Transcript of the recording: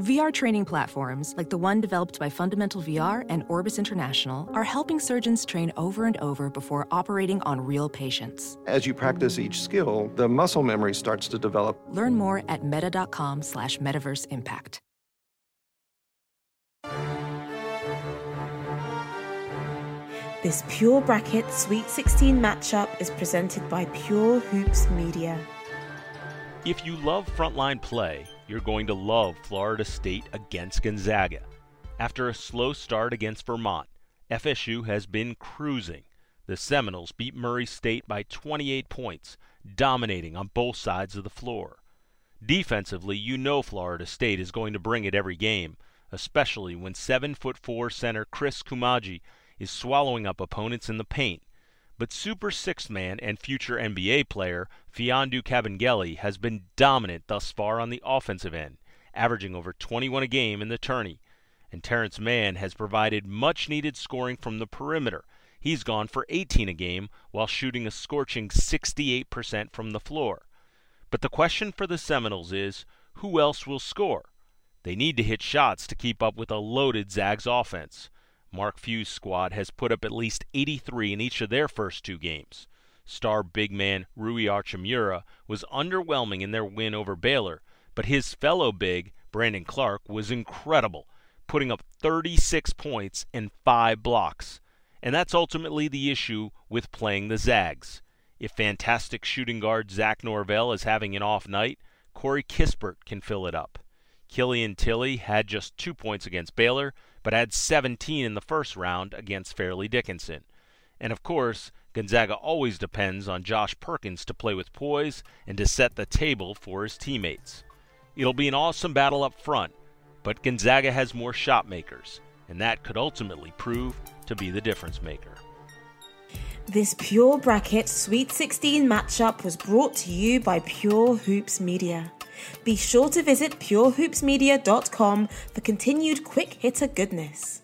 VR training platforms, like the one developed by Fundamental VR and Orbis International, are helping surgeons train over and over before operating on real patients. As you practice each skill, the muscle memory starts to develop. Learn more at meta.com slash metaverse impact. This Pure Bracket Sweet 16 matchup is presented by Pure Hoops Media. If you love frontline play, you're going to love Florida State against Gonzaga. After a slow start against Vermont, FSU has been cruising. The Seminoles beat Murray State by 28 points, dominating on both sides of the floor. Defensively, you know Florida State is going to bring it every game, especially when 7 foot 4 center Chris Koumadje is swallowing up opponents in the paint. But Super Six Man and future NBA player Mfiondu Kabengele has been dominant thus far on the offensive end, averaging over 21 a game in the tourney. And Terance Mann has provided much needed scoring from the perimeter. He's gone for 18 a game while shooting a scorching 68% from the floor. But the question for the Seminoles is who else will score? They need to hit shots to keep up with a loaded Zags offense. Mark Few's squad has put up at least 83 in each of their first two games. Star big man Rui Hachimura was underwhelming in their win over Baylor, but his fellow big, Brandon Clarke, was incredible, putting up 36 points and 5 blocks. And that's ultimately the issue with playing the Zags. If fantastic shooting guard Zach Norvell is having an off night, Corey Kispert can fill it up. Killian Tillie had just two points against Baylor, but had 17 in the first round against Fairleigh Dickinson. And of course, Gonzaga always depends on Josh Perkins to play with poise and to set the table for his teammates. It'll be an awesome battle up front, but Gonzaga has more shot makers, and that could ultimately prove to be the difference maker. This Pure Bracket Sweet 16 matchup was brought to you by Pure Hoops Media. Be sure to visit purehoopsmedia.com for continued quick hitter goodness.